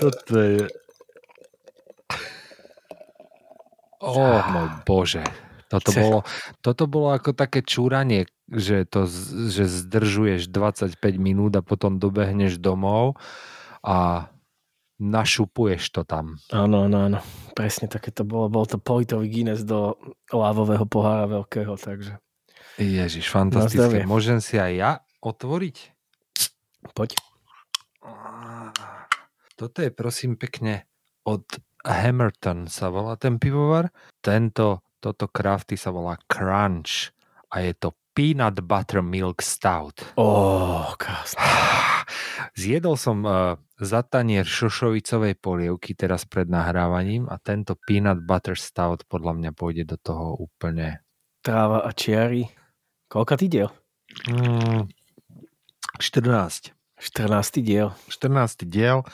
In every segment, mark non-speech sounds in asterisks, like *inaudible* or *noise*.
Toto je... Ó, oh, môj Bože. Toto bolo, toto bolo ako také čúranie, že, to, že zdržuješ 25 minút a potom dobehneš domov a našupuješ to tam. Áno, áno, áno. Presne také to bolo. Bol to politový Guinness do lávového pohára veľkého, takže... Ježiš, fantastické. Môžem si aj ja otvoriť? Poď. Toto je prosím pekne od Hammerton sa volá ten pivovar. Tento, toto crafty sa volá Crunch a je to Peanut Butter Milk Stout. Oh, krásne. Zjedol som uh, za tanier šošovicovej polievky teraz pred nahrávaním a tento Peanut Butter Stout podľa mňa pôjde do toho úplne. Tráva a čiary. Koľka ty diel? Mm, 14. 14. diel. 14. diel.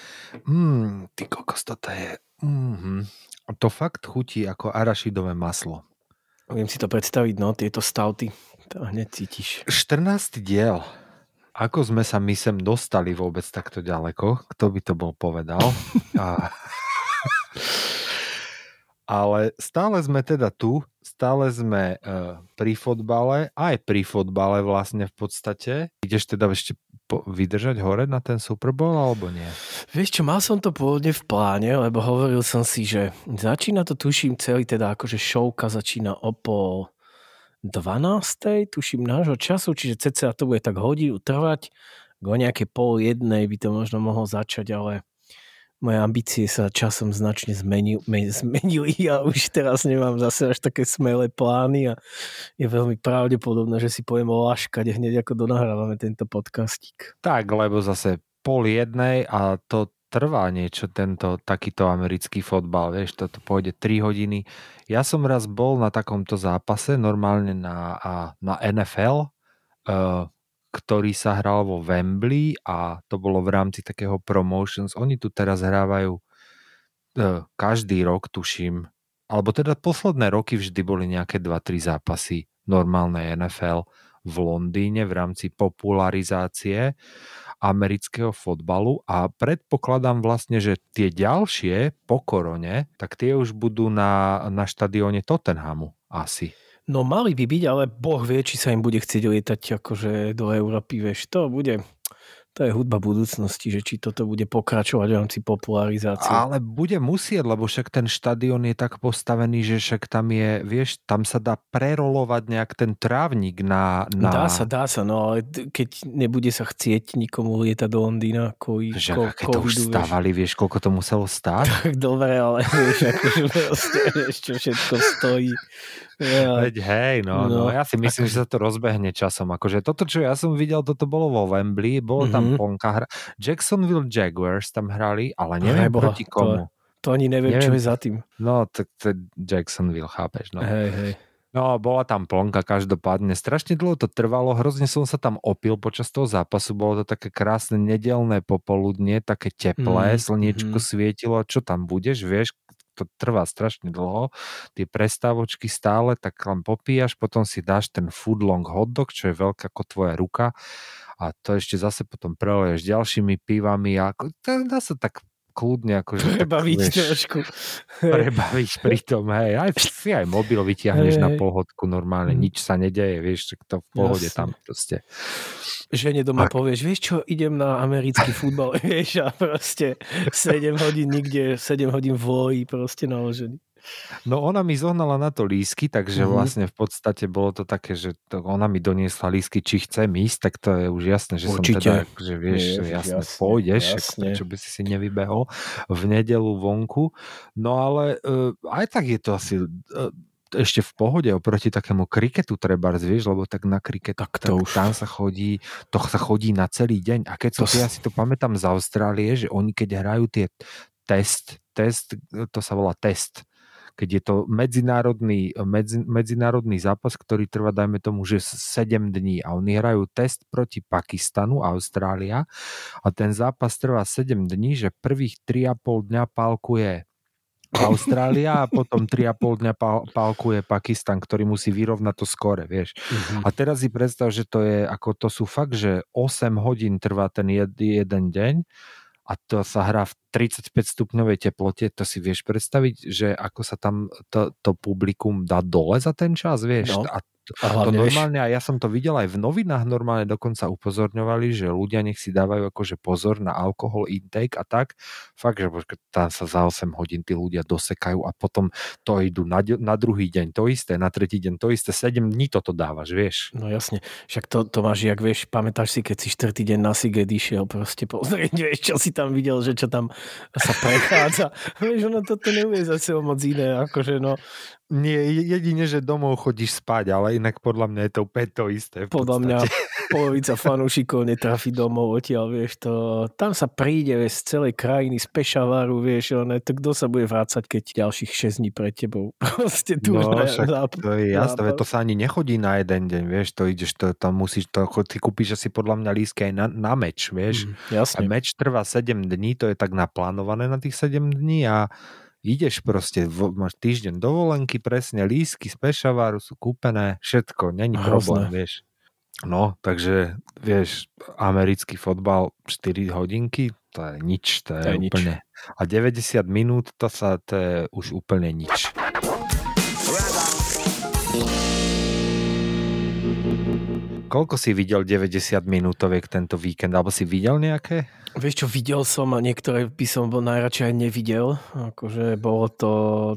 Mm, ty kokos, toto je... Mm-hmm. To fakt chutí ako arašidové maslo. Viem si to predstaviť, no, tieto stauty. To hneď cítiš. 14. diel. Ako sme sa my sem dostali vôbec takto ďaleko? Kto by to bol povedal? *laughs* A... *laughs* Ale stále sme teda tu, stále sme uh, pri fotbale, aj pri fotbale vlastne v podstate. Ideš teda ešte po- vydržať hore na ten Super Bowl alebo nie? Vieš čo, mal som to pôvodne v pláne, lebo hovoril som si, že začína to, tuším, celý teda akože šovka začína o pol 12. tuším nášho času, čiže cca to bude tak hodinu trvať. O nejaké pol jednej by to možno mohol začať, ale moje ambície sa časom značne zmenil, zmenili a už teraz nemám zase až také smelé plány a je veľmi pravdepodobné, že si poviem o laškať hneď ako donahrávame tento podcastík. Tak, lebo zase pol jednej a to trvá niečo, tento takýto americký fotbal, vieš, toto pôjde 3 hodiny. Ja som raz bol na takomto zápase, normálne na, na NFL, uh, ktorý sa hral vo Wembley a to bolo v rámci takého promotions. Oni tu teraz hrávajú uh, každý rok, tuším, alebo teda posledné roky vždy boli nejaké 2-3 zápasy normálnej NFL v Londýne v rámci popularizácie amerického fotbalu a predpokladám vlastne, že tie ďalšie po korone, tak tie už budú na, na štadióne Tottenhamu asi. No mali by byť, ale Boh vie, či sa im bude chcieť lietať akože do Európy, vieš, to bude to je hudba budúcnosti, že či toto bude pokračovať v rámci popularizácie. Ale bude musieť, lebo však ten štadión je tak postavený, že však tam je, vieš, tam sa dá prerolovať nejak ten trávnik na... na... Dá sa, dá sa, no ale keď nebude sa chcieť nikomu lietať do Londýna, koji, že, ko, keď to už stávali, vieš, koľko to muselo stáť? *laughs* Tak dobre, ale vieš, akože proste, čo všetko stojí. Ja. Veď hej, no, no. no, ja si myslím, že sa to rozbehne časom. Akože toto, čo ja som videl, toto bolo vo Wembley, bolo mm-hmm. tam mhm. plnka hra. Jacksonville Jaguars tam hrali, ale neviem Preboha, proti komu. To, to ani neviem, neviem, čo je za tým. No, tak to Jacksonville, chápeš, no. Hej, hej. No, bola tam plnka každopádne. Strašne dlho to trvalo, hrozne som sa tam opil počas toho zápasu. Bolo to také krásne nedelné popoludnie, také teplé, mm, slniečko mm. svietilo. Čo tam budeš, vieš, to trvá strašne dlho, tie prestávočky stále, tak len popíjaš, potom si dáš ten food long hotdog, čo je veľká ako tvoja ruka a to ešte zase potom preleješ ďalšími pivami a dá sa tak kľudne akože... Prebaviť tak, trošku. Prebaviť pri tom, hej. Aj, si aj mobil vytiahneš hej, na polhodku normálne, mm. nič sa nedeje, vieš, to v pohode Jasne. tam proste. Žene doma Ak... povieš, vieš čo, idem na americký *laughs* futbal, vieš, a proste 7 hodín nikde, 7 hodín v loji proste naložený. No ona mi zohnala na to lísky, takže mm-hmm. vlastne v podstate bolo to také, že to, ona mi doniesla lísky, či chce ísť, tak to je už jasné, že Určite. som teda, že vieš, je, jasné, jasne, pôjdeš, jasne. čo by si si nevybehol v nedelu vonku. No ale uh, aj tak je to asi uh, ešte v pohode oproti takému kriketu treba, vieš, lebo tak na kriket Tak tak to už- tam sa chodí, to sa chodí na celý deň. A keď som To ja si to pamätám z Austrálie, že oni keď hrajú tie test, test, to sa volá test, keď je to medzinárodný, medzi, medzinárodný zápas, ktorý trvá, dajme tomu, že 7 dní a oni hrajú test proti Pakistanu, Austrália a ten zápas trvá 7 dní, že prvých 3,5 dňa pálkuje Austrália a potom 3,5 dňa pál, pálkuje Pakistan, ktorý musí vyrovnať to skore, vieš. Mhm. A teraz si predstav, že to je, ako to sú fakt, že 8 hodín trvá ten jed, jeden deň a to sa hrá v 35 stupňovej teplote, to si vieš predstaviť, že ako sa tam to, to publikum dá dole za ten čas, vieš. No. A A to hlavne, vieš, normálne, a ja som to videl aj v novinách, normálne dokonca upozorňovali, že ľudia nech si dávajú akože pozor na alkohol intake a tak. Fakt, že tam sa za 8 hodín tí ľudia dosekajú a potom to idú na, na druhý deň to isté, na tretí deň to isté, 7 dní toto dávaš, vieš. No jasne, však to, to máš, jak vieš, pamätáš si, keď si štvrtý deň na Siged išiel proste pozrieť, *laughs* vieš, čo si tam videl, že čo tam sa prechádza. *laughs* vieš, ono toto nebude zase o moc iné, akože no, Nie, jedine, že domov chodíš spať, ale inak podľa mňa je to úplne to isté. podľa mňa polovica fanúšikov netrafí domov odtiaľ, vieš, to, tam sa príde vieš, z celej krajiny, z Pešavaru, vieš, one, to kto sa bude vrácať, keď ďalších 6 dní pred tebou. *laughs* Proste tu No, na- však na- to je jasné, to sa ani nechodí na jeden deň, vieš, to ideš, to tam musíš, to, ty kúpiš asi podľa mňa lístky aj na, na meč, vieš. Mm, A jasne. meč trvá 7 dní, to je tak naplánované na tých 7 dní a ideš proste, máš týždeň dovolenky, presne lísky z Pešavaru sú kúpené, všetko, není Hrozné. problém, vieš. No, takže, vieš, americký fotbal 4 hodinky, to je nič, to je, To je nič. úplne. A 90 minút, to sa, to je už úplne nič. Koľko si videl 90 minútoviek tento víkend? Alebo si videl nejaké? Vieš čo, videl som a niektoré by som bol najradšej aj nevidel. Akože bolo to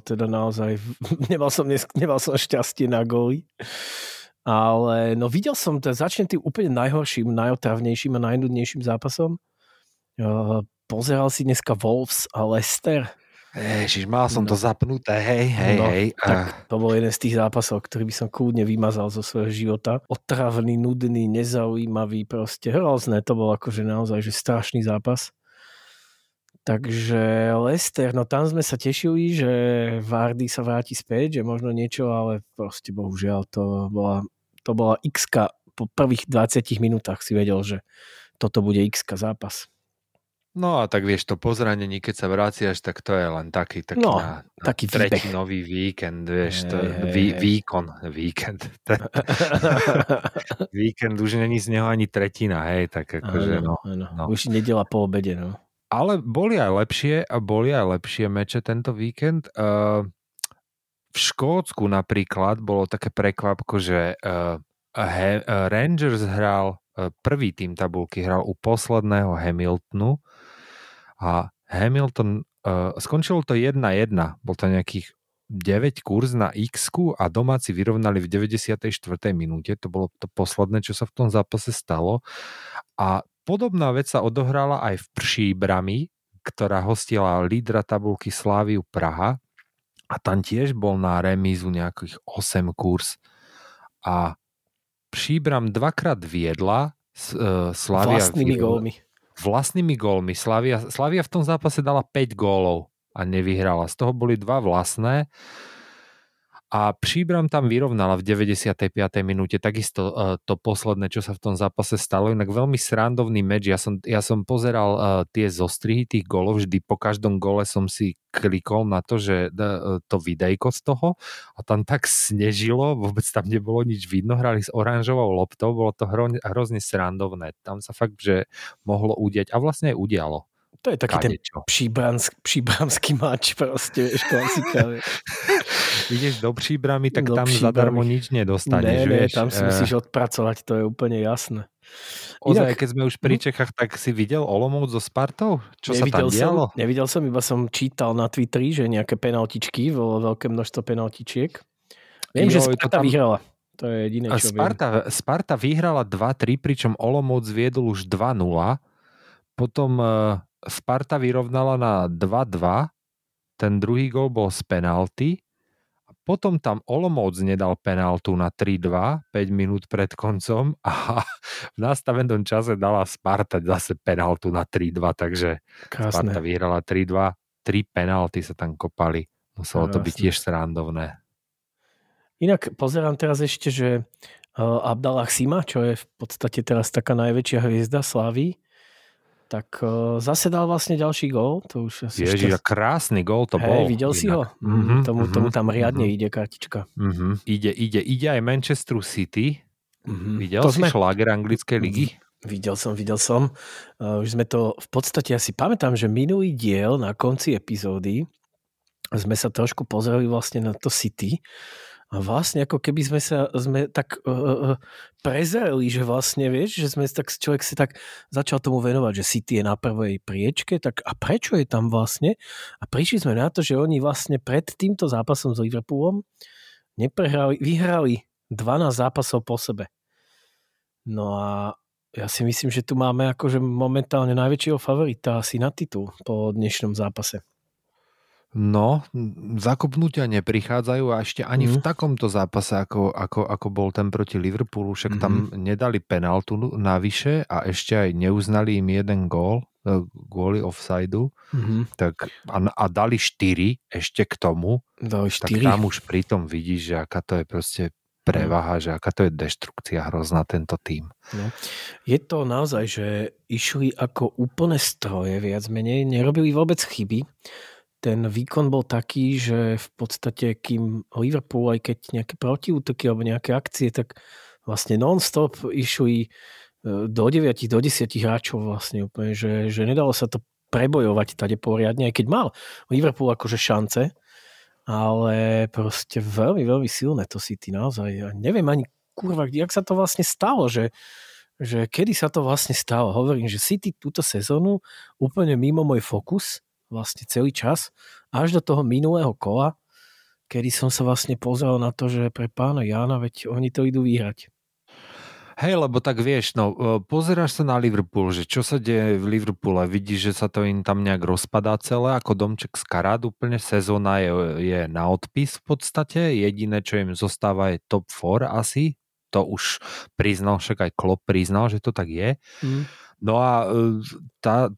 teda naozaj... *laughs* Nemal som, dnes, nemal som šťastie na góly. Ale no videl som, to začnem tým úplne najhorším, najotravnejším a najnudnejším zápasom. Uh, Pozeral si dneska Wolves a Leicester. Ježiš, mal som No. to zapnuté, hej, hej, No, hej. tak to bol jeden z tých zápasov, ktorý by som kľudne vymazal zo svojho života. Otravný, nudný, nezaujímavý, proste hrozné. To bol akože naozaj že strašný zápas. Takže Lester, no tam sme sa tešili, že Vardy sa vráti späť, že možno niečo, ale proste bohužiaľ to bola, to bola x po prvých 20 minútach si vedel, že toto bude x zápas. No a tak vieš, to po zranení, keď sa vraciaš, tak to je len taký, taký, No, na, na taký tretí výbeh. nový víkend, vieš, to, hej, vý, výkon, víkend. *laughs* víkend už není z neho ani tretina, hej, tak akože no. áno. no. Už nedela po obede, no. Ale boli aj lepšie a boli aj lepšie meče tento víkend. Uh, v Škótsku napríklad bolo také prekvapko, že uh, he, uh, Rangers hral, uh, prvý tým tabulky hral u posledného Hamiltonu a Hamilton, uh, skončilo to 1-1, bol to nejakých 9 kurz na x a domáci vyrovnali v 94. minúte, to bolo to posledné, čo sa v tom zápase stalo. A podobná vec sa odohrala aj v Příbrami, ktorá hostila lídra tabulky Sláviu Praha a tam tiež bol na remízu nejakých 8 kurz a Příbram dvakrát viedla uh, Slavia Vlastnými gólmi. Vlastnými gólmi. Slavia, Slavia v tom zápase dala 5 gólov a nevyhrala. Z toho boli dva vlastné. A Příbram tam vyrovnala v 95. minúte takisto uh, to posledné, čo sa v tom zápase stalo. Inak veľmi srandovný meč. Ja som, ja som pozeral uh, tie zostrihy tých gólov. Vždy po každom gole som si klikol na to, že uh, to videjko z toho a tam tak snežilo, vôbec tam nebolo nič vidno. Hrali s oranžovou loptou, bolo to hro, hrozne srandovné. Tam sa fakt, že mohlo udiať a vlastne aj udialo. To je taký ten Kadečo. příbransk, příbramský *laughs* mač proste, vieš, klasika. *laughs* Ideš do příbramy, tak Do tam Příbramy. zadarmo nič nedostaneš, ne, ne, vieš. tam si Eh, musíš odpracovať, to je úplne jasné. Ozaj, Inak- keď sme už pri Čechách, tak si videl Olomouc so Spartou? Čo nevidel sa tam dialo? Som, nevidel som, iba som čítal na Twitteri, že nejaké penaltičky, bolo veľké množstvo penaltičiek. Viem, že Joj, to Sparta tam- vyhrala. To je jediné, čo viem. Sparta, Sparta vyhrala 2-3, pričom Olomouc viedol už 2-0. Potom eh, Sparta vyrovnala na 2-2. Ten druhý gol bol z penalty. Potom tam Olomouc nedal penáltu na 3-2, 5 minút pred koncom a v nastavenom čase dala Sparta zase penáltu na 3-2, takže Krásne. Sparta vyhrala 3-2, 3 penálty sa tam kopali. Muselo to byť Krásne. tiež srandovné. Inak pozerám teraz ešte, že uh, Abdallah Sima, čo je v podstate teraz taká najväčšia hviezda Slavy, tak uh, zase dal vlastne ďalší gól. To už asi Ježiš, a krásny gól to bol. Hej, videl si ho? inak. Mhm, tomu, mhm, tomu tam riadne mhm. ide kartička. Mhm. Ide, ide, ide aj Manchesteru City. Mhm. Videl To si sme- šláger anglickej ligy? Videl som, videl som. Uh, už sme to v podstate asi pamätám, že minulý diel na konci epizódy sme sa trošku pozreli vlastne na to City vlastne ako keby sme sa sme tak uh, uh, prezreli, že vlastne vieš, že sme tak, človek si tak začal tomu venovať, že City je na prvej priečke, tak a prečo je tam vlastne? A prišli sme na to, že oni vlastne pred týmto zápasom s Liverpoolom neprehrali, vyhrali 12 zápasov po sebe. No a ja si myslím, že tu máme akože momentálne najväčšieho favorita asi na titul po dnešnom zápase. No, zakopnutia neprichádzajú a ešte ani v Mhm. takomto zápase, ako, ako, ako bol ten proti Liverpoolu, však tam nedali penaltu navyše a ešte aj neuznali im jeden gól, e, kvôli offsideu, Mhm. tak a, a dali 4 ešte k tomu, Dali tak 4. tam už pritom vidíš, že aká to je proste prevaha, že aká to je deštrukcia hrozná tento tým. No. Je to naozaj, že išli ako úplné stroje viac menej, nerobili vôbec chyby. Ten výkon bol taký, že v podstate kým Liverpool, aj keď nejaké protiútoky alebo nejaké akcie, tak vlastne non-stop išli e, do 9, do 10 hráčov vlastne úplne, že, že nedalo sa to prebojovať tade poriadne, aj keď mal Liverpool akože šance, ale proste veľmi, veľmi silné to City naozaj. Ja neviem ani kurva, jak sa to vlastne stalo, že, že kedy sa to vlastne stalo. Hovorím, že City túto sezónu úplne mimo môj fokus, vlastne celý čas, až do toho minulého kola, kedy som sa vlastne pozrel na to, že pre pána Jána, veď oni to idú vyhrať. Hej, lebo tak vieš, no, e, pozeráš sa na Liverpool, že čo sa deje v Liverpoole, vidíš, že sa to im tam nejak rozpadá celé, ako domček z karát úplne, sezóna je, je na odpis v podstate, jediné, čo im zostáva je top 4 asi, to už priznal, však aj Klopp priznal, že to tak je. Mm. No a e, tá,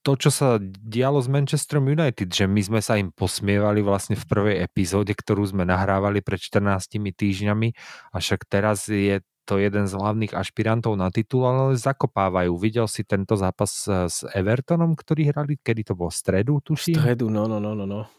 to, čo sa dialo s Manchesterom United, že my sme sa im posmievali vlastne v prvej epizóde, ktorú sme nahrávali pred 14 týždňami a však teraz je to jeden z hlavných ašpirantov na titul, ale zakopávajú. Videl si tento zápas e, s Evertonom, ktorý hrali, kedy to bol stredu, tuším? stredu, no, no, no, no, no.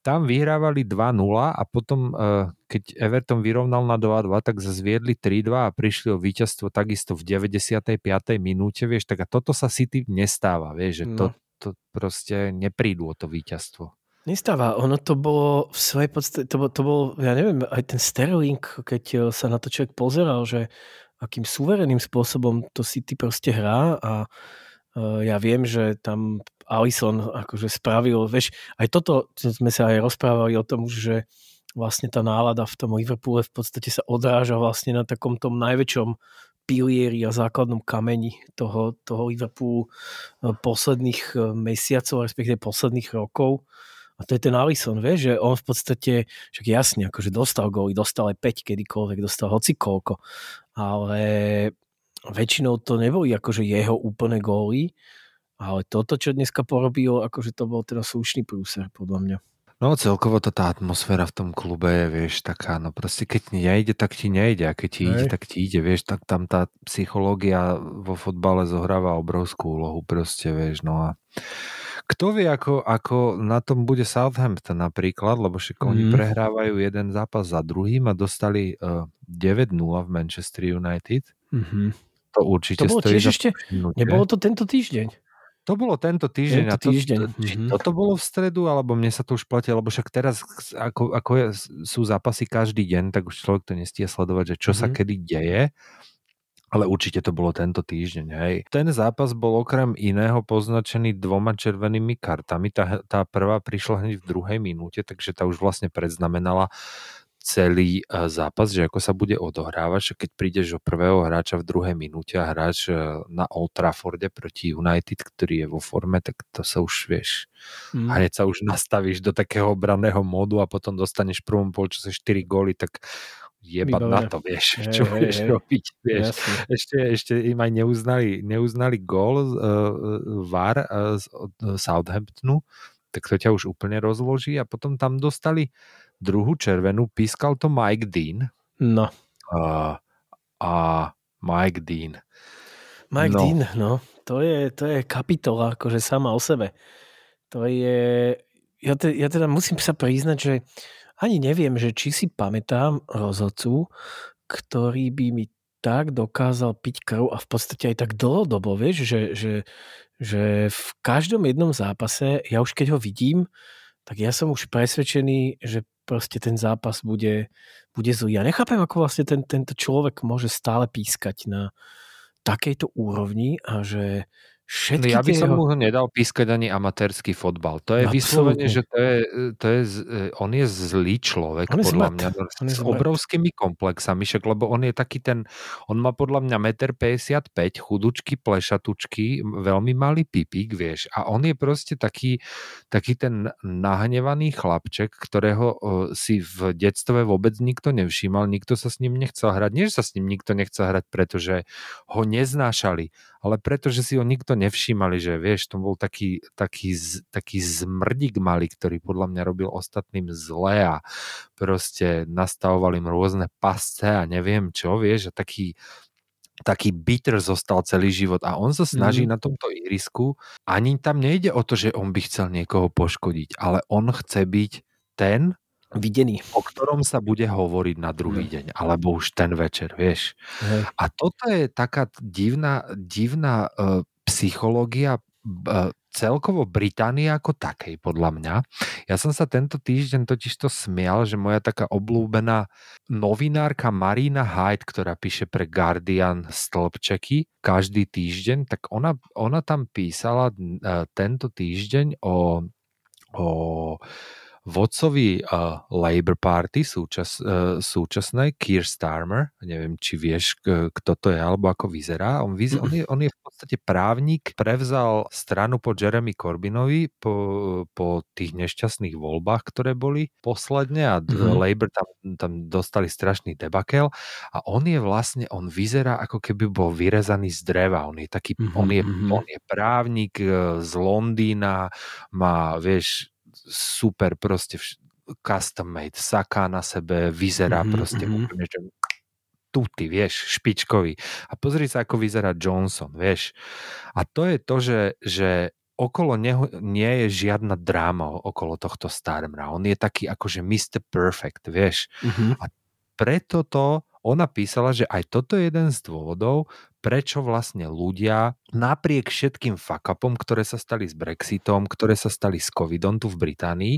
Tam vyhrávali 2-0 a potom, e, keď Everton vyrovnal na 2-2, tak zviedli 3-2 a prišli o víťazstvo takisto v 95. minúte, vieš, tak a toto sa City nestáva, vieš, že to, No. to proste neprídu o to víťazstvo. Nestáva, ono to bolo v svojej podstate, to bol, to bol, ja neviem, aj ten Sterling, keď eh, sa na to človek pozeral, že akým suverénnym spôsobom to City proste hrá a uh, ja viem, že tam Alisson akože spravil, vieš, aj toto sme sa aj rozprávali o tom že vlastne tá nálada v tom Liverpoole v podstate sa odráža vlastne na takom tom najväčšom pilieri a základnom kameni toho, toho Liverpoolu eh, posledných eh, mesiacov, respektíve posledných rokov. A to je ten Alisson, vieš, že on v podstate, však jasne, akože dostal góly, dostal aj 5 kedykoľvek, dostal hoci koľko, ale väčšinou to neboli akože jeho úplné góly, ale toto, čo dneska porobil, akože to bol teda slušný prúser, podľa mňa. No celkovo to tá atmosféra v tom klube je, vieš, taká, no proste keď ti nejde, tak ti nejde a keď ti ide, tak ti ide, vieš, tak tam tá psychológia vo fotbale zohráva obrovskú úlohu proste, vieš, no a kto vie, ako, ako na tom bude Southampton napríklad, lebo však oni Mhm. prehrávajú jeden zápas za druhým a dostali uh, 9-0 v Manchester United. Mm-hmm. To určite To bolo stojí tiež za ešte, nebolo to tento týždeň. To bolo tento týždeň. Tento a to, týždeň, To, mhm. toto bolo v stredu, alebo mne sa to už platí, lebo však teraz, ako, ako je, sú zápasy každý deň, tak už človek to nestie sledovať, že čo sa Mhm. kedy deje. Ale určite to bolo tento týždeň, hej. Ten zápas bol okrem iného poznačený dvoma červenými kartami. Tá, tá prvá prišla hneď v druhej minúte, takže tá už vlastne predznamenala celý e, zápas, že ako sa bude odohrávať, že keď prídeš o prvého hráča v druhej minúte a hráč e, na Old Trafforde proti United, ktorý je vo forme, tak to sa už vieš. Mm. Hneď sa už nastavíš do takého obranného módu a potom dostaneš v prvom polčase 4 góly, tak jebať na to, vieš, *laughs* hey, čo hey, budeš hey. robiť, vieš. Ešte, ešte im aj neuznali, neuznali gól uh, VAR uh, z uh, Southamptonu, tak to ťa už úplne rozloží a potom tam dostali druhú červenú, pískal to Mike Dean. No. Uh, a Mike Dean. Mike no. Dean, no, to je, to je kapitola akože sama o sebe. To je, ja, te, ja teda musím sa priznať, že ani neviem, že či si pamätám rozhodcu, ktorý by mi tak dokázal piť krv a v podstate aj tak dlhodobo, vieš, že, že, že v každom jednom zápase, ja už keď ho vidím, tak ja som už presvedčený, že proste ten zápas bude, bude zlý. Ja nechápem, ako vlastne ten, tento človek môže stále pískať na takejto úrovni a že, Všetky no ja by som jeho... mu nedal pískať ani amatérsky fotbal. To je Absolutne. vyslovene, že to je, to je, e, on je zlý človek, on podľa mňa, s obrovskými komplexami, však, lebo on je taký ten, on má podľa mňa 1,55 m, chudučky, plešatučky, veľmi malý pipík, vieš, a on je proste taký, taký ten nahnevaný chlapček, ktorého uh, si v detstve vôbec nikto nevšímal, nikto sa s ním nechcel hrať. Nie, že sa s ním nikto nechcel hrať, pretože ho neznášali, ale pretože si ho nikto nevšímali, že vieš, to bol taký, taký, taký zmrdík malý, ktorý podľa mňa robil ostatným zle a proste nastavoval im rôzne pasce a neviem čo, vieš, a taký, taký bitter zostal celý život a on sa snaží mm. na tomto ihrisku. Ani tam nejde o to, že on by chcel niekoho poškodiť, ale on chce byť ten, videný. O ktorom sa bude hovoriť na druhý mm. deň, alebo už ten večer, vieš. Mm. A toto je taká divná, divná uh, psychológia celkovo Británie ako takej, podľa mňa. Ja som sa tento týždeň totiž to smial, že moja taká oblúbená novinárka Marina Hyde, ktorá píše pre Guardian stĺpčeky každý týždeň, tak ona, ona tam písala uh, tento týždeň o, o vodcovi uh, Labour Party súčas, uh, súčasnej, Keir Starmer, neviem, či vieš, kto to je, alebo ako vyzerá. On, vyz, on, je, on je v podstate právnik, prevzal stranu po Jeremy Corbynovi po, po tých nešťastných voľbách, ktoré boli posledne a mm-hmm. Labour tam, tam dostali strašný debakel a on je vlastne, on vyzerá ako keby bol vyrezaný z dreva. On je taký, mm-hmm. on, je, mhm. on je právnik z Londýna, má, vieš, super proste custom made, saká na sebe, vyzerá mm-hmm, proste mm-hmm. úplne, že tuty, vieš, špičkový. A pozri sa, ako vyzerá Johnson, vieš. A to je to, že, že okolo neho nie je žiadna dráma okolo tohto Starmera. On je taký akože Mr. Perfect, vieš. Mm-hmm. A preto to ona písala, že aj toto je jeden z dôvodov, prečo vlastne ľudia napriek všetkým fakapom, ktoré sa stali s Brexitom, ktoré sa stali s covidom tu v Británii,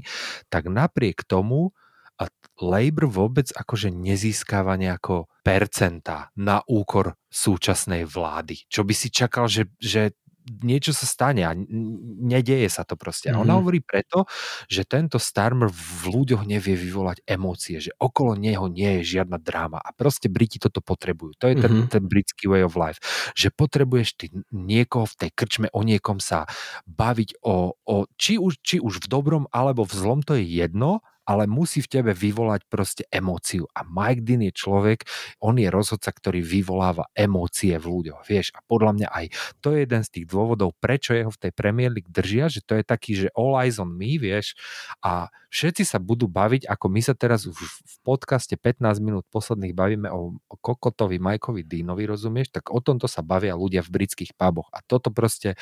tak napriek tomu a Labour vôbec akože nezískava nejako percenta na úkor súčasnej vlády. Čo by si čakal, že, že niečo sa stane a nedeje sa to proste. A ona mhm. hovorí preto, že tento Starmer v ľuďoch nevie vyvolať emócie, že okolo neho nie je žiadna dráma a proste Briti toto potrebujú. To je ten, mm-hmm. ten britský way of life. Že potrebuješ ty niekoho v tej krčme o niekom sa baviť o, o či, už, či už v dobrom alebo v zlom, to je jedno, ale musí v tebe vyvolať proste emóciu. A Mike Dean je človek, on je rozhodca, ktorý vyvoláva emócie v ľuďoch, vieš. A podľa mňa aj to je jeden z tých dôvodov, prečo jeho v tej Premier League držia, že to je taký, že all eyes on me, vieš. A všetci sa budú baviť, ako my sa teraz v, v podcaste 15 minút posledných bavíme o, Kokotovi, Majkovi Deanovi, rozumieš? Tak o tomto sa bavia ľudia v britských puboch. A toto proste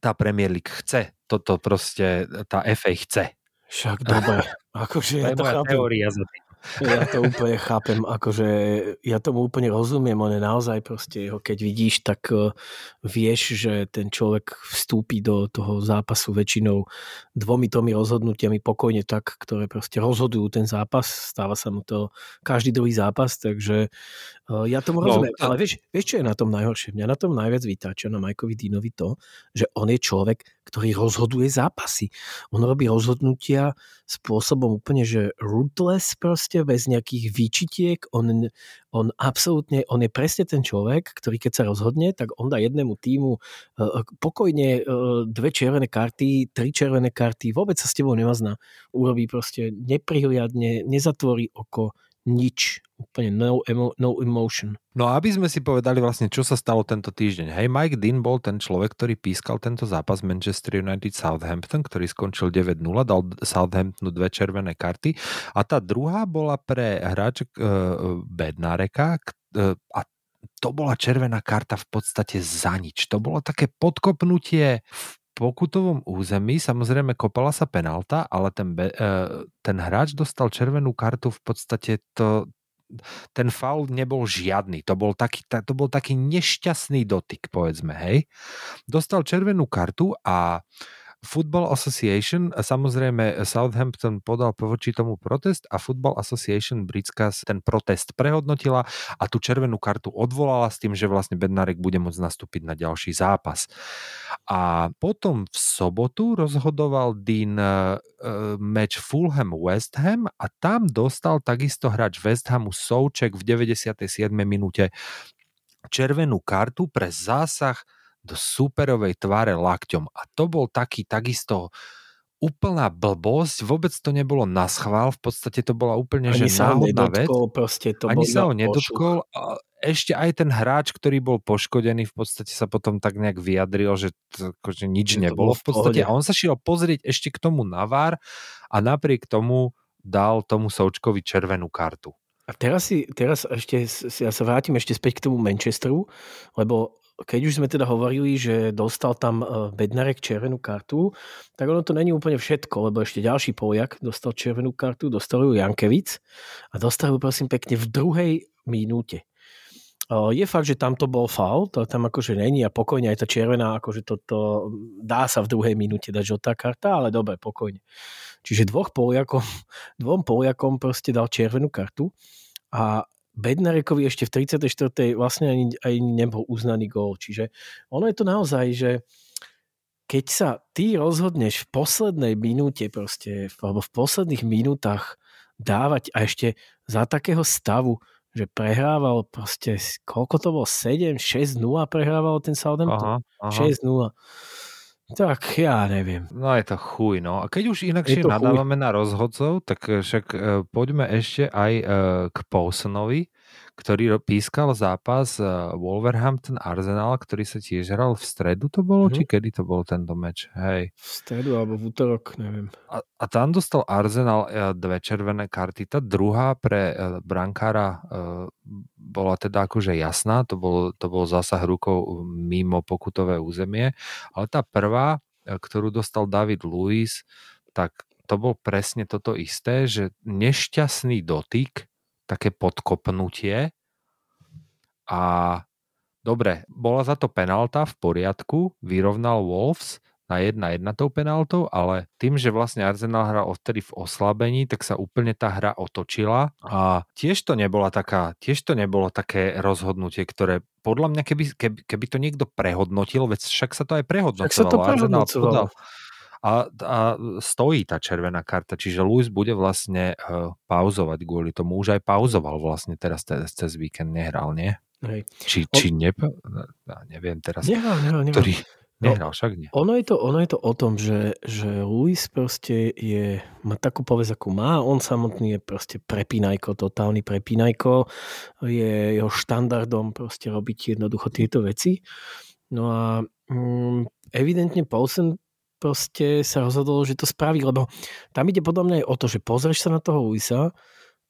tá Premier League chce. Toto proste tá FA chce. Však dobre, *laughs* akože ja to chápem. teória za tým. Ja to *laughs* úplne chápem, akože ja tomu úplne rozumiem, on je naozaj proste, ho keď vidíš, tak uh, vieš, že ten človek vstúpi do toho zápasu väčšinou dvomi tomi rozhodnutiami pokojne tak, ktoré proste rozhodujú ten zápas, stáva sa mu to každý druhý zápas, takže Uh, ja tomu No, rozumiem, to- ale vieš, vieš, čo je na tom najhoršie? Mňa na tom najviac vytáča na Majkovi Dinovi to, že on je človek, ktorý rozhoduje zápasy. On robí rozhodnutia spôsobom úplne, že ruthless proste, bez nejakých výčitiek. On, on absolútne, on je presne ten človek, ktorý keď sa rozhodne, tak on dá jednému týmu uh, pokojne uh, dve červené karty, tri červené karty, vôbec sa s tebou nemazná. Urobí proste neprihliadne, nezatvorí oko, nič. Úplne no, emo, no emotion. No a aby sme si povedali vlastne, čo sa stalo tento týždeň. Hej, Mike Dean bol ten človek, ktorý pískal tento zápas Manchester United Southampton, ktorý skončil 9-0, dal Southamptonu dve červené karty a tá druhá bola pre hráča uh, Bednareka uh, a to bola červená karta v podstate za nič. To bolo také podkopnutie v pokutovom území, samozrejme kopala sa penálta, ale ten, be, uh, ten hráč dostal červenú kartu v podstate to, ten faul nebol žiadny. To bol, taký, to bol taký nešťastný dotyk, povedzme, hej. Dostal červenú kartu a Football Association, samozrejme Southampton podal voči tomu protest a Football Association britská ten protest prehodnotila a tú červenú kartu odvolala s tým, že vlastne Bednarek bude môcť nastúpiť na ďalší zápas. A potom v sobotu rozhodoval Dean uh, meč Fulham West Ham a tam dostal takisto hráč West Hamu Souček v 97. minúte červenú kartu pre zásah do superovej tváre lakťom. A to bol taký takisto úplná blbosť, vôbec to nebolo na schvál, v podstate to bola úplne Ani že sa ho náhodná vec. proste to Ani sa ho nedotkol. A ešte aj ten hráč, ktorý bol poškodený, v podstate sa potom tak nejak vyjadril, že to, akože nič Že nebolo bolo v podstate. A on sa šiel pozrieť ešte k tomu na VAR a napriek tomu dal tomu Součkovi červenú kartu. A teraz, si, teraz ešte, ja sa vrátim ešte späť k tomu Manchesteru, lebo keď už sme teda hovorili, že dostal tam eh, Bednarek červenú kartu, tak ono to není úplne všetko, lebo ešte ďalší Poliak dostal červenú kartu, dostal ju Jankevic a dostal ju prosím pekne v druhej minúte. Eh, Je fakt, že tam to bol faul, to tam akože není a pokojne aj tá červená, akože toto dá sa v druhej minúte dať žltá karta, ale dobre, pokojne. Čiže dvoch Poliakom, *laughs* dvom Poliakom proste dal červenú kartu a Bednarekovi ešte v 34. vlastne ani, ani nebol uznaný gól. Čiže ono je to naozaj, že keď sa ty rozhodneš v poslednej minúte proste, alebo v posledných minútach dávať a ešte za takého stavu, že prehrával proste, koľko to bolo, 7, 6-0 prehrával ten Southampton? Aha, aha. 6-0. Tak ja neviem. No je to chuj, no. A keď už inakšie to chuj. nadávame na rozhodcov, tak však eh, poďme ešte aj eh, k Poulsonovi, ktorý pískal zápas eh, Wolverhampton Arsenal, ktorý sa tiež hral v stredu to bolo, Mhm. či kedy to bol tento meč? Hej. V stredu alebo v útorok, neviem. A, a tam dostal Arsenal eh, dve červené karty. Tá druhá pre eh, brankára bola teda akože jasná, to bol, to bol zásah rukou mimo pokutové územie, ale tá prvá, ktorú dostal David Luiz, tak to bol presne toto isté, že nešťastný dotyk, také podkopnutie a dobre, bola za to penálta v poriadku, vyrovnal Wolves na 1-1 tou penáltou, ale tým, že vlastne Arsenal hral odtedy v oslabení, tak sa úplne tá hra otočila a tiež to nebola taká, tiež to nebolo také rozhodnutie, ktoré podľa mňa, keby, keby, keby to niekto prehodnotil, veď však sa to aj prehodnocovalo. Však sa to Arsenal prehodnocovalo. podal- a, a stojí tá červená karta, čiže Luis bude vlastne uh, pauzovať kvôli tomu. Už aj pauzoval vlastne teraz cez, cez víkend, nehral, nie? Hej. Či, či ne, ja neviem teraz, Nehral, nehral, nehral. ktorý No. nehral, však nie. Ono je, to, ono je to o tom, že, že Luis proste je, má takú povesť, akú má. On samotný je proste prepínajko, totálny prepínajko. Je jeho štandardom proste robiť jednoducho tieto veci. No a mm, evidentne Paulsen proste sa rozhodol, že to spraví, lebo tam ide podľa mňa aj o to, že pozrieš sa na toho Luisa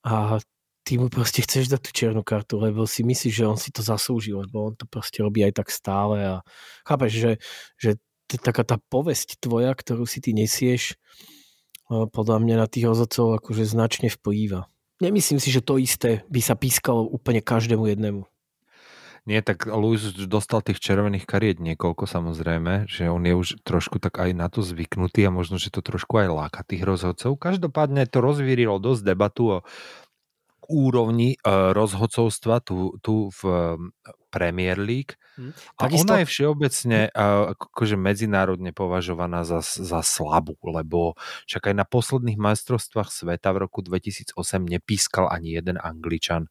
a ty mu proste chceš dať tú čiernu kartu, lebo si myslíš, že on si to zaslúžil, lebo on to proste robí aj tak stále a chápeš, že, že t- taká tá povesť tvoja, ktorú si ty nesieš, podľa mňa na tých rozhodcov akože značne vplýva. Nemyslím si, že to isté by sa pískalo úplne každému jednému. Nie, tak Luis už dostal tých červených kariet niekoľko samozrejme, že on je už trošku tak aj na to zvyknutý a možno, že to trošku aj láka tých rozhodcov. Každopádne to rozvírilo dosť debatu o úrovni uh, rozhodcovstva tu, tu v um, Premier League. Hm. A Takisto- ona je všeobecne uh, akože medzinárodne považovaná za, za slabú, lebo však aj na posledných majstrovstvách sveta v roku 2008 nepískal ani jeden Angličan.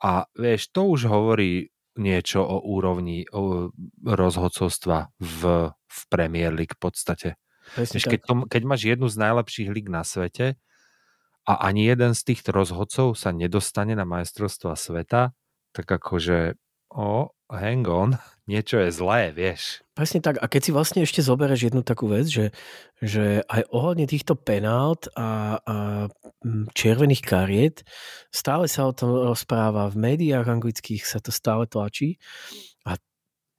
A vieš, to už hovorí niečo o úrovni o rozhodcovstva v, v Premier League v podstate. Vieš, keď, to, keď máš jednu z najlepších líg na svete a ani jeden z týchto rozhodcov sa nedostane na majstrovstva sveta, tak akože o, hang on, niečo je zlé, vieš. Presne tak. A keď si vlastne ešte zoberieš jednu takú vec, že, že aj ohľadne týchto penált a, a červených kariet, stále sa o tom rozpráva, v médiách anglických sa to stále tlačí a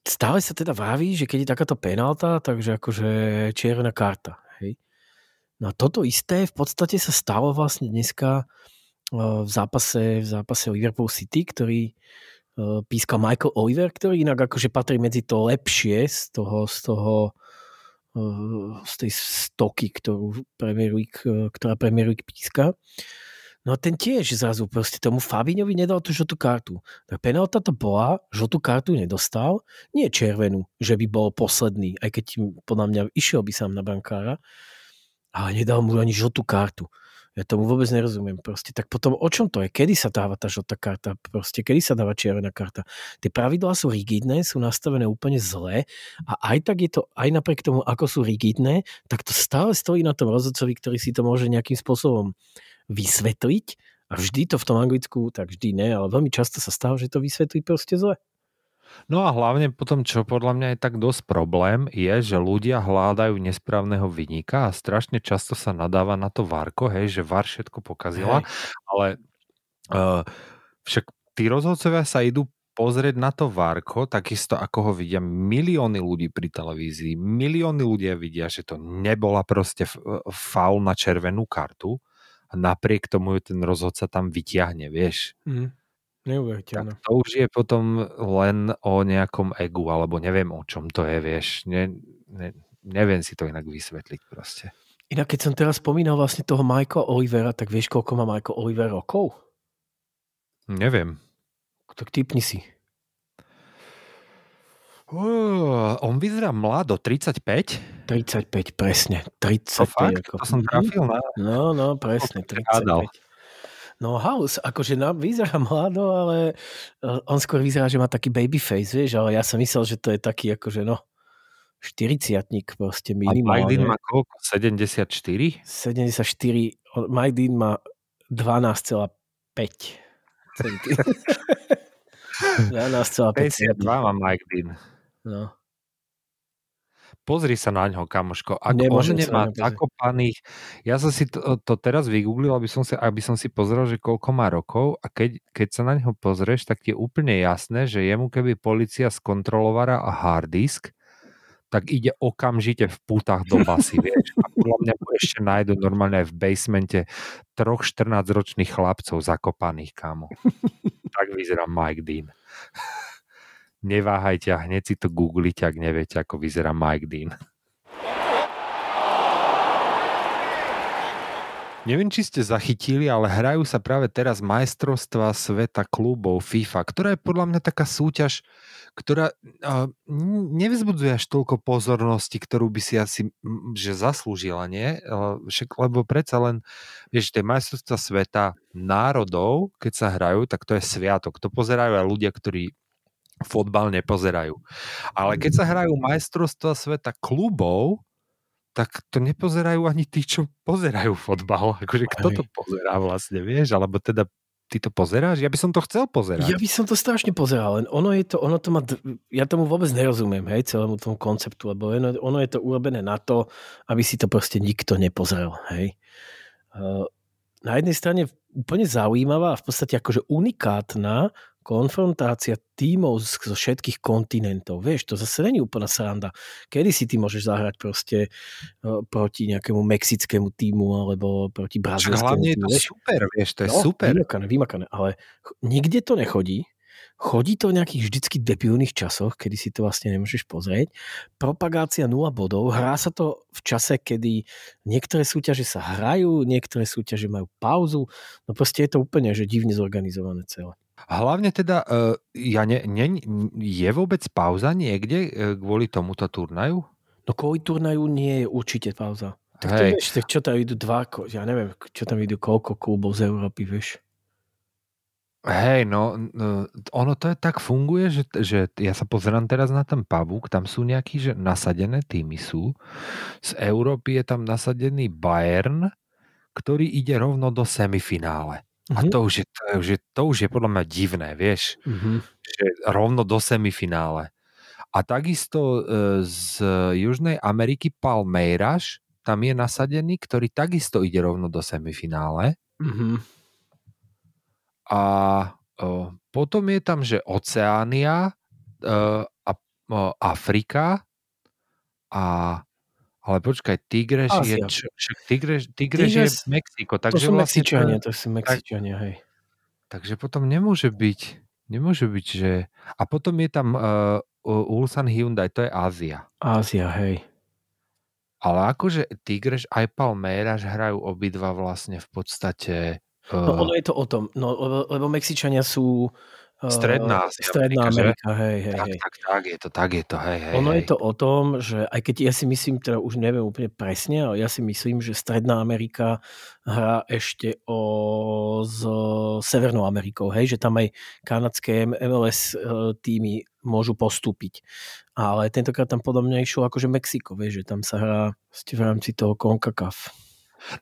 stále sa teda vraví, že keď je takáto penálta, takže akože červená karta. Hej? No a toto isté v podstate sa stalo vlastne dneska v zápase, v zápase Liverpool City, ktorý pískal Michael Oliver, ktorý inak akože patrí medzi to lepšie z toho, z toho eh, z tej stoky, ktorú Premier League, eh, ktorá Premier League píska. No a ten tiež zrazu proste tomu Fabiňovi nedal tú žltú kartu. Tak penálta to bola, žltú kartu nedostal, nie červenú, že by bol posledný, aj keď podľa mňa išiel by sám na brankára, ale nedal mu ani žltú kartu. Ja tomu vôbec nerozumiem. Proste, tak potom o čom to je? Kedy sa dáva tá žltá karta? Proste, kedy sa dáva červená karta? Tie pravidlá sú rigidné, sú nastavené úplne zle a aj tak je to, aj napriek tomu, ako sú rigidné, tak to stále stojí na tom rozhodcovi, ktorý si to môže nejakým spôsobom vysvetliť a vždy to v tom Anglicku, tak vždy ne, ale veľmi často sa stáva, že to vysvetlí proste zle. No a hlavne potom, čo podľa mňa je tak dosť problém, je, že ľudia hľadajú nesprávneho vynika a strašne často sa nadáva na to Varko, hej, že Var všetko pokazila, ale uh, však tí rozhodcovia sa idú pozrieť na to Varko, takisto ako ho vidia milióny ľudí pri televízii. Milióny ľudia vidia, že to nebola proste f- faul na červenú kartu a napriek tomu ju ten rozhodca tam vyťahne, vieš. Mm. Neuveriteľné. To už je potom len o nejakom egu, alebo neviem o čom to je, vieš. Ne, ne, neviem si to inak vysvetliť proste. Inak keď som teraz spomínal vlastne toho Michaela Olivera, tak vieš, koľko má Michael Oliver rokov? Neviem. Tak typni si. Uh, on vyzerá mlado, 35? 35, presne. To 35 fakt? rokov. To som trafil na... No, no, presne, Koľko si hádal? 35. No House, akože na, vyzerá mlado, ale eh, on skôr vyzerá, že má taký baby face, vieš, ale ja som myslel, že to je taký akože no 40 proste A Majdin minimálne. má koľko? 74? 74, on- Mike Dean má 12,5 centy. 12,5 52 centy. má Dean. No. Pozri sa na ňo, kamoško. Ak Nemôžem on nemá ňo zakopaných... Ja som si to, to teraz vygooglil, aby som, si, aby som si pozrel, že koľko má rokov a keď, keď sa na neho pozrieš, tak je úplne jasné, že jemu keby policia skontrolovala a hard disk, tak ide okamžite v pútach do basy, *laughs* vieš. A podľa mňa mu ešte nájdu normálne aj v basemente troch 14-ročných chlapcov zakopaných, kámo. tak vyzerá Mike Dean. Neváhajte a hneď si to googlite, ak neviete, ako vyzerá Mike Dean. Neviem, či ste zachytili, ale hrajú sa práve teraz majstrovstva sveta klubov FIFA, ktorá je podľa mňa taká súťaž, ktorá uh, nevzbudzuje až toľko pozornosti, ktorú by si asi že zaslúžila, nie? Lebo predsa len, vieš, tie majstrovstva sveta národov, keď sa hrajú, tak to je sviatok. To pozerajú aj ľudia, ktorí fotbal nepozerajú. Ale keď sa hrajú majstrovstva sveta klubov, tak to nepozerajú ani tí, čo pozerajú fotbal. Akože kto to pozerá vlastne, vieš? Alebo teda ty to pozeráš? Ja by som to chcel pozerať. Ja by som to strašne pozeral, len ono je to, ono to má, ja tomu vôbec nerozumiem, hej, celému tomu konceptu, lebo ono, ono je to urobené na to, aby si to proste nikto nepozrel, hej. Uh, na jednej strane úplne zaujímavá a v podstate akože unikátna konfrontácia tímov z- zo všetkých kontinentov. Vieš, to zase není úplná sranda. Kedy si ty môžeš zahrať proste uh, proti nejakému mexickému týmu alebo proti brazilskému hlavne je týmu, to vieš? super, vieš, to je no, super. Vymakané, vymakané, ale nikde to nechodí. Chodí to v nejakých vždycky debilných časoch, kedy si to vlastne nemôžeš pozrieť. Propagácia 0 bodov. Hrá sa to v čase, kedy niektoré súťaže sa hrajú, niektoré súťaže majú pauzu. No proste je to úplne že divne zorganizované celé. Hlavne teda, uh, ja ne, ne, je vôbec pauza niekde uh, kvôli tomuto turnaju? No kvôli turnaju nie je určite pauza. Tak, to, Hej. vieš, tak čo tam idú dva, ja neviem, čo tam idú koľko klubov z Európy, vieš. Hej, no, no, ono to je tak funguje, že, že ja sa pozerám teraz na ten pavúk, tam sú nejakí, že nasadené týmy sú. Z Európy je tam nasadený Bayern, ktorý ide rovno do semifinále. A Mhm. to už, je, to, už je, to už je podľa mňa divné, vieš, Mhm. že rovno do semifinále. A takisto e, z Južnej Ameriky Palmeiras, tam je nasadený, ktorý takisto ide rovno do semifinále. Mhm. A o, potom je tam, že Oceánia e, a o, Afrika a ale počkaj, Tigres je, Ázia. čo, Tigres, Tigres, Tigres, je Mexiko, To takže sú vlastne Mexičania, to, to sú Mexičania, hej. takže potom nemôže byť, nemôže byť, že a potom je tam uh, Ulsan Hyundai, to je Ázia. Ázia, hej. Ale akože Tigres aj Palmeiras hrajú obidva vlastne v podstate No uh, ono je to o tom, no, lebo, Mexičania sú Stredná Ázia, Stredná Amerika, že? Hej, hej, tak, hej. tak, tak, je to, tak je to, hej, hej. Ono hej. je to o tom, že aj keď ja si myslím, teda už neviem úplne presne, ale ja si myslím, že Stredná Amerika hrá ešte o, s Severnou Amerikou, hej, že tam aj kanadské MLS eh, týmy môžu postúpiť. Ale tentokrát tam podľa mňa išlo akože Mexiko, vieš, že tam sa hrá v rámci toho CONCACAF.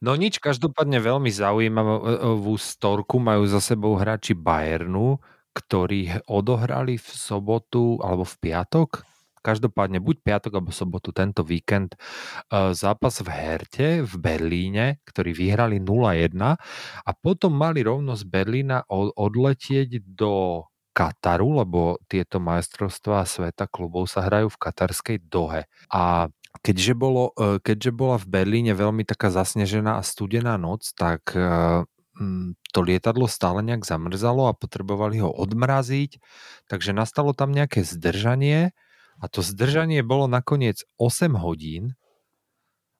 No nič, každopádne veľmi zaujímavú storku majú za sebou hráči Bayernu, ktorí odohrali v sobotu alebo v piatok, každopádne buď piatok alebo sobotu tento víkend eh, zápas v Herte v Berlíne, ktorí vyhrali 0-1 a potom mali rovno z Berlína odletieť do Kataru, lebo tieto majstrovstvá sveta klubov sa hrajú v katarskej Dohe. A keďže, bolo, eh, keďže bola v Berlíne veľmi taká zasnežená a studená noc, tak mm, to lietadlo stále nejak zamrzalo a potrebovali ho odmraziť, takže nastalo tam nejaké zdržanie a to zdržanie bolo nakoniec 8 hodín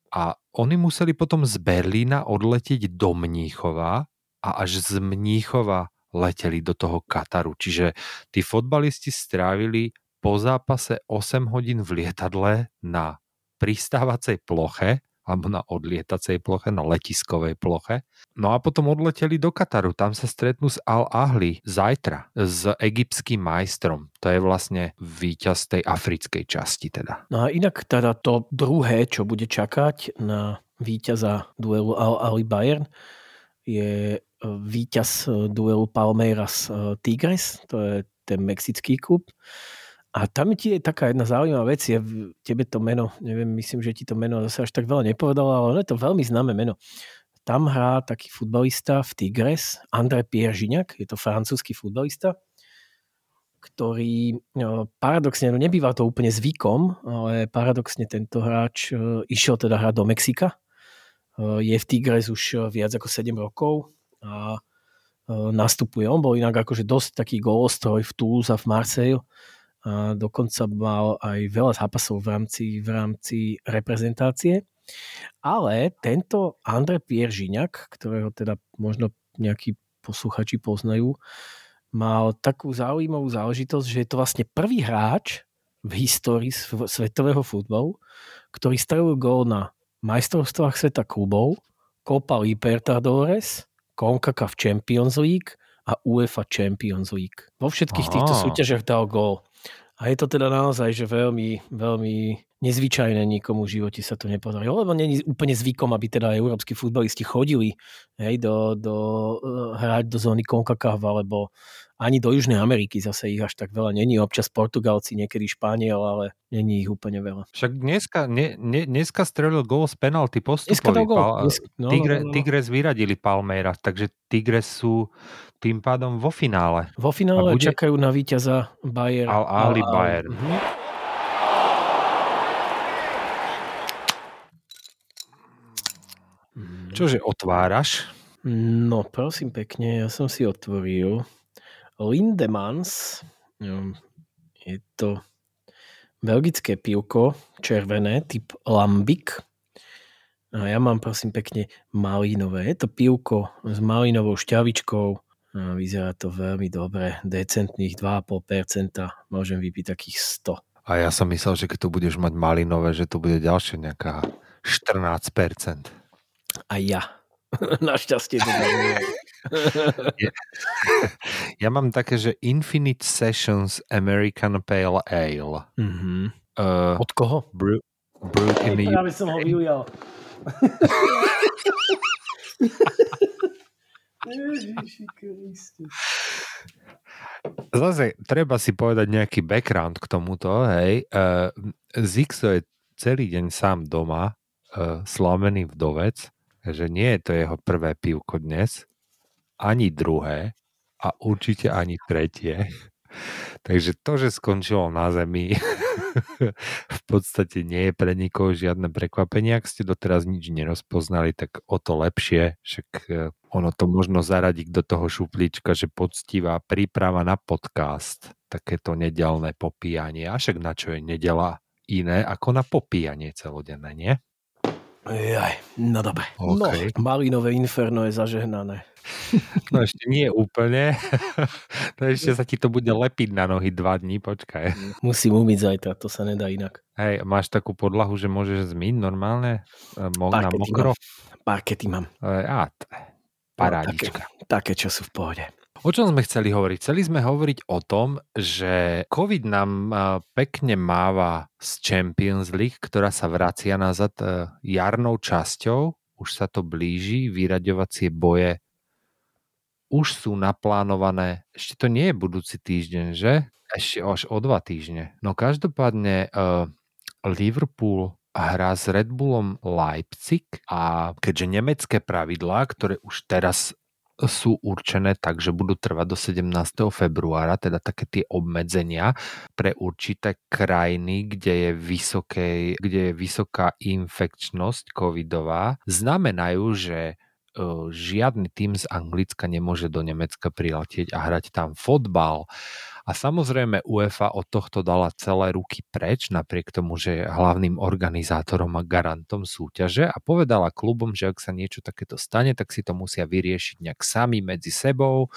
a oni museli potom z Berlína odletieť do Mníchova a až z Mníchova leteli do toho Kataru. Čiže tí fotbalisti strávili po zápase 8 hodín v lietadle na pristávacej ploche alebo na odlietacej ploche, na letiskovej ploche. No a potom odleteli do Kataru. Tam sa stretnú s Al Ahli zajtra s egyptským majstrom. To je vlastne víťaz tej africkej časti teda. No a inak teda to druhé, čo bude čakať na víťaza duelu Al-Ali Bayern, je e, víťaz e, duelu Palmeiras e, Tigres, to je ten mexický klub. A tam ti je taká jedna zaujímavá vec, je tebe to meno, neviem, myslím, že ti to meno zase až tak veľa nepovedalo, ale ono je to veľmi známe meno. Tam hrá taký futbalista v Tigres, André Pierre Gignac, je to francúzsky futbalista, ktorý no, paradoxne, no nebýva to úplne zvykom, ale paradoxne tento hráč e, išiel teda hrať do Mexika. E, Je v Tigres už e, viac ako 7 rokov a nastupuje. On bol inak akože dosť taký golostroj v Toulouse a v Marseille dokonca mal aj veľa zápasov v rámci, v rámci reprezentácie. Ale tento André Pierre Žignac, ktorého teda možno nejakí posluchači poznajú, mal takú zaujímavú záležitosť, že je to vlastne prvý hráč v histórii sv- svetového futbalu, ktorý strelil gól na majstrovstvách sveta klubov, Copa Libertadores, CONCACAF Champions League a UEFA Champions League. Vo všetkých Aha. týchto súťažiach dal gól. A je to teda naozaj, že veľmi, veľmi nezvyčajné nikomu v živote sa to nepodarilo, lebo je úplne zvykom, aby teda európsky futbalisti chodili hej, do, do, eh, hrať do zóny CONCACAF, alebo ani do Južnej Ameriky zase ich až tak veľa není. Občas Portugalci, niekedy Španiel, ale není ich úplne veľa. Však dneska, ne, ne, dneska strelil gól z penalty Dneska postupový. dal gól. Pal- Dnes, no, Tigre, no, no, no. Tigres vyradili Palmeiras, takže Tigres sú tým pádom vo finále. Vo finále A bude- čakajú na víťaza Bayern. Al Ahly Al- Al- Bayern. Mhm. Čože otváraš? No, prosím pekne, ja som si otvoril Lindemans Um, je to belgické pivko, červené, typ Lambic. A ja mám prosím pekne malínové. Je to pivko s malínovou šťavičkou. A vyzerá to veľmi dobre. Decentných 2,5%. Môžem vypiť takých 100. A ja som myslel, že keď tu budeš mať malinové, že to bude ďalšia nejaká 14%. A ja. *laughs* Našťastie to nie *laughs* Ja mám také, že Infinite Sessions American Pale Ale. Mm-hmm. Uh, Od koho? brew, brewed in the Práve som ho vyujal. *laughs* Zase treba si povedať nejaký background k tomuto, hej. Uh, Zixo je celý deň sám doma, uh, slamený vdovec, že nie je to jeho prvé pivko dnes, ani druhé a určite ani tretie. *laughs* Takže to, že skončilo na zemi, *laughs* v podstate nie je pre nikoho žiadne prekvapenie. Ak ste doteraz nič nerozpoznali, tak o to lepšie. Však eh, ono to možno zaradiť do toho šuplíčka, že poctivá príprava na podcast, takéto nedelné popíjanie. A však na čo je nedela iné ako na popíjanie celodenné, nie? Jaj, no dobre. OK. No, malínové inferno je zažehnané. No ešte nie úplne. *laughs* No ešte sa ti to bude lepiť na nohy dva dní, počkaj. Musím umyť zajtra, to sa nedá inak. Hej, máš takú podlahu, že môžeš zmyť normálne? E, Mo- na mokro? Parkety mám. E, Á, t- parádička. Také, čo sú v pohode. O čom sme chceli hovoriť? Chceli sme hovoriť o tom, že COVID nám pekne máva z Champions League, ktorá sa vracia nazad e, jarnou časťou. Už sa to blíži, vyraďovacie boje už sú naplánované. Ešte to nie je budúci týždeň, že? Ešte až o dva týždne. No každopádne uh, Liverpool hrá s Red Bullom Leipzig a keďže nemecké pravidlá, ktoré už teraz sú určené tak, že budú trvať do 17. februára, teda také tie obmedzenia pre určité krajiny, kde je, vysokej, kde je vysoká infekčnosť covidová, znamenajú, že e, žiadny tým z Anglicka nemôže do Nemecka priletieť a hrať tam fotbal. A samozrejme UEFA od tohto dala celé ruky preč, napriek tomu, že je hlavným organizátorom a garantom súťaže a povedala klubom, že ak sa niečo takéto stane, tak si to musia vyriešiť nejak sami medzi sebou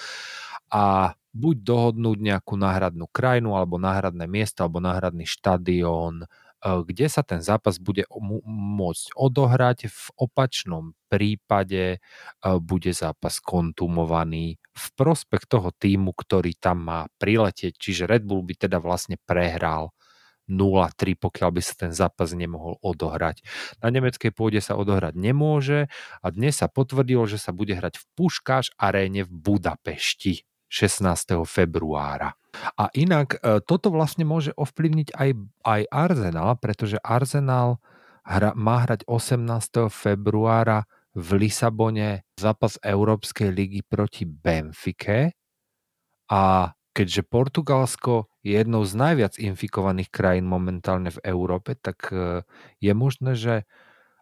a buď dohodnúť nejakú náhradnú krajinu alebo náhradné miesto alebo náhradný štadión, kde sa ten zápas bude môcť odohrať. V opačnom prípade bude zápas kontumovaný v prospech toho týmu, ktorý tam má priletieť. Čiže Red Bull by teda vlastne prehral 0-3, pokiaľ by sa ten zápas nemohol odohrať. Na nemeckej pôde sa odohrať nemôže a dnes sa potvrdilo, že sa bude hrať v Puškáš aréne v Budapešti 16. februára. A inak toto vlastne môže ovplyvniť aj, aj Arsenal, pretože Arsenal hra, má hrať 18. februára v Lisabone zápas Európskej ligy proti Benfike a keďže Portugalsko je jednou z najviac infikovaných krajín momentálne v Európe, tak je možné, že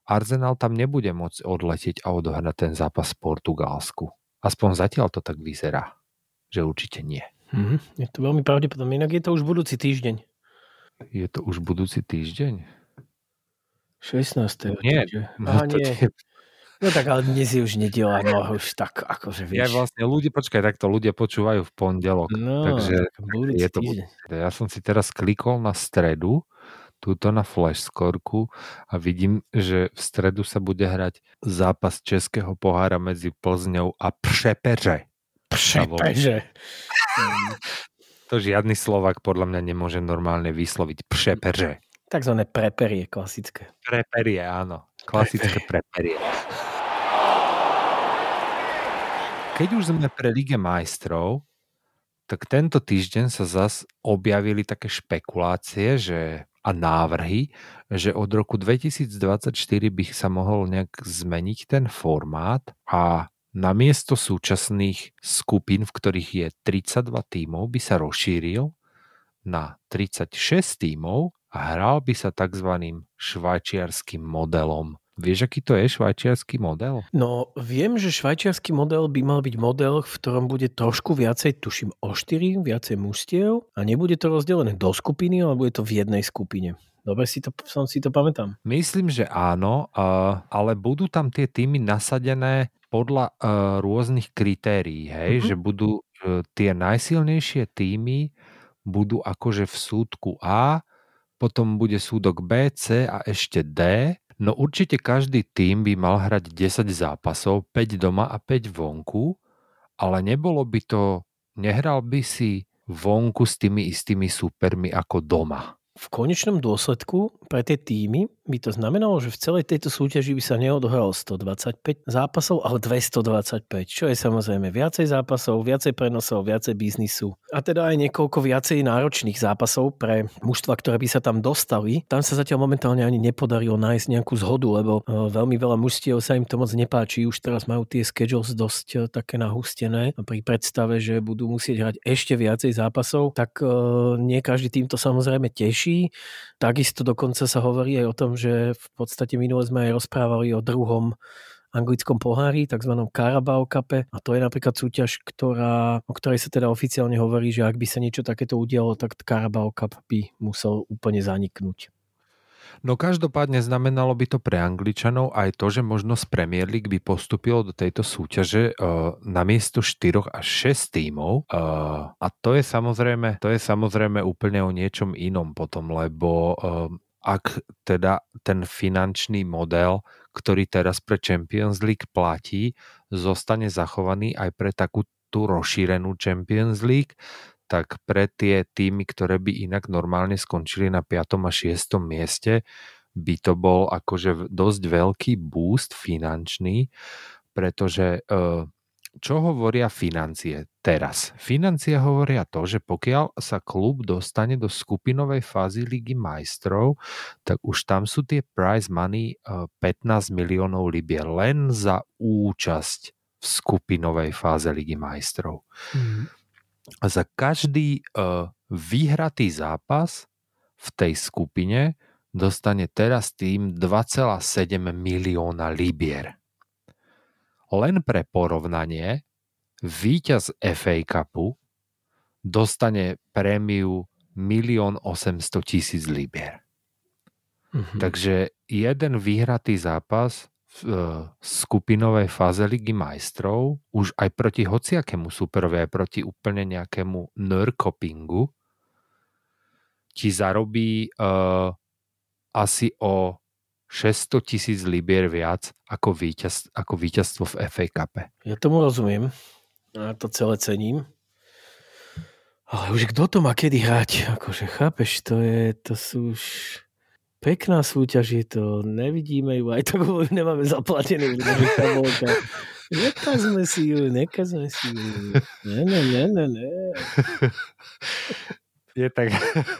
Arsenal tam nebude môcť odletieť a odohrať ten zápas v Portugalsku. Aspoň zatiaľ to tak vyzerá, že určite nie. Mm-hmm. Je to veľmi pravdepodobné. Inak je to už budúci týždeň. Je to už budúci týždeň? 16. Nie. No, to nie. tie- No tak ale dnes je už nedela, no už tak akože Ja vieš. vlastne ľudia, počkaj, takto ľudia počúvajú v pondelok. No, takže budúci je to týždeň. Ja som si teraz klikol na stredu, túto na flashscorku a vidím, že v stredu sa bude hrať zápas Českého pohára medzi Plzňou a Přepeře. Přepeže. *laughs* To žiadny Slovak podľa mňa nemôže normálne vysloviť Přepeře. Takzvané preperie klasické. Preperie, áno. Klasické preperie. Keď už sme pre Lige majstrov, tak tento týždeň sa zas objavili také špekulácie že, a návrhy, že od roku 2024 by sa mohol nejak zmeniť ten formát a namiesto súčasných skupín, v ktorých je 32 tímov, by sa rozšíril na 36 tímov a hral by sa tzv. švajčiarským modelom Vieš, aký to je švajčiarsky model? No, viem, že švajčiarsky model by mal byť model, v ktorom bude trošku viacej, tuším o 4, viacej mužstiev a nebude to rozdelené do skupiny, ale bude to v jednej skupine. Dobre si to, som si to pamätám. Myslím, že áno, ale budú tam tie týmy nasadené podľa uh, rôznych kritérií, hej, mm-hmm. že budú uh, tie najsilnejšie týmy budú akože v súdku A, potom bude súdok B, C a ešte D. No určite každý tým by mal hrať 10 zápasov, 5 doma a 5 vonku, ale nebolo by to, nehral by si vonku s tými istými supermi ako doma v konečnom dôsledku pre tie týmy by to znamenalo, že v celej tejto súťaži by sa neodohralo 125 zápasov, ale 225, čo je samozrejme viacej zápasov, viacej prenosov, viacej biznisu a teda aj niekoľko viacej náročných zápasov pre mužstva, ktoré by sa tam dostali. Tam sa zatiaľ momentálne ani nepodarilo nájsť nejakú zhodu, lebo e, veľmi veľa mužstiev sa im to moc nepáči. Už teraz majú tie schedules dosť e, také nahustené pri predstave, že budú musieť hrať ešte viacej zápasov, tak e, nie každý tým to samozrejme teší. Takisto dokonca sa hovorí aj o tom, že v podstate minule sme aj rozprávali o druhom anglickom pohári, tzv. Carabao Cup. A to je napríklad súťaž, ktorá, o ktorej sa teda oficiálne hovorí, že ak by sa niečo takéto udialo, tak Carabao Cup by musel úplne zaniknúť. No každopádne znamenalo by to pre Angličanov aj to, že možno z Premier League by postupilo do tejto súťaže uh, na miesto 4 až 6 tímov uh, a to je samozrejme, to je samozrejme úplne o niečom inom potom, lebo uh, ak teda ten finančný model, ktorý teraz pre Champions League platí, zostane zachovaný aj pre takú tú rozšírenú Champions League, tak pre tie týmy, ktoré by inak normálne skončili na 5. a 6. mieste, by to bol akože dosť veľký boost finančný, pretože e, čo hovoria financie teraz? Financie hovoria to, že pokiaľ sa klub dostane do skupinovej fázy Ligy majstrov, tak už tam sú tie prize money 15 e, miliónov libier len za účasť v skupinovej fáze Ligy majstrov. Mm za každý uh, vyhratý zápas v tej skupine dostane teraz tým 2,7 milióna libier. Len pre porovnanie, víťaz FA Cupu dostane prémiu 1 800 tisíc libier. Mm-hmm. Takže jeden vyhratý zápas v e, skupinovej fáze Ligy majstrov už aj proti hociakému superovi, aj proti úplne nejakému nurkopingu ti zarobí uh, asi o 600 tisíc libier viac ako, víťaz, ako víťazstvo v FA Cup. Ja tomu rozumiem. Ja to celé cením. Ale už kto to má kedy hrať? Akože chápeš, to, je, to sú už pekná súťaž je to, nevidíme ju, aj tak nemáme zaplatené, Nekazme si ju, nekazme si ju. Ne, ne, ne, ne, ne. *laughs* Je tak,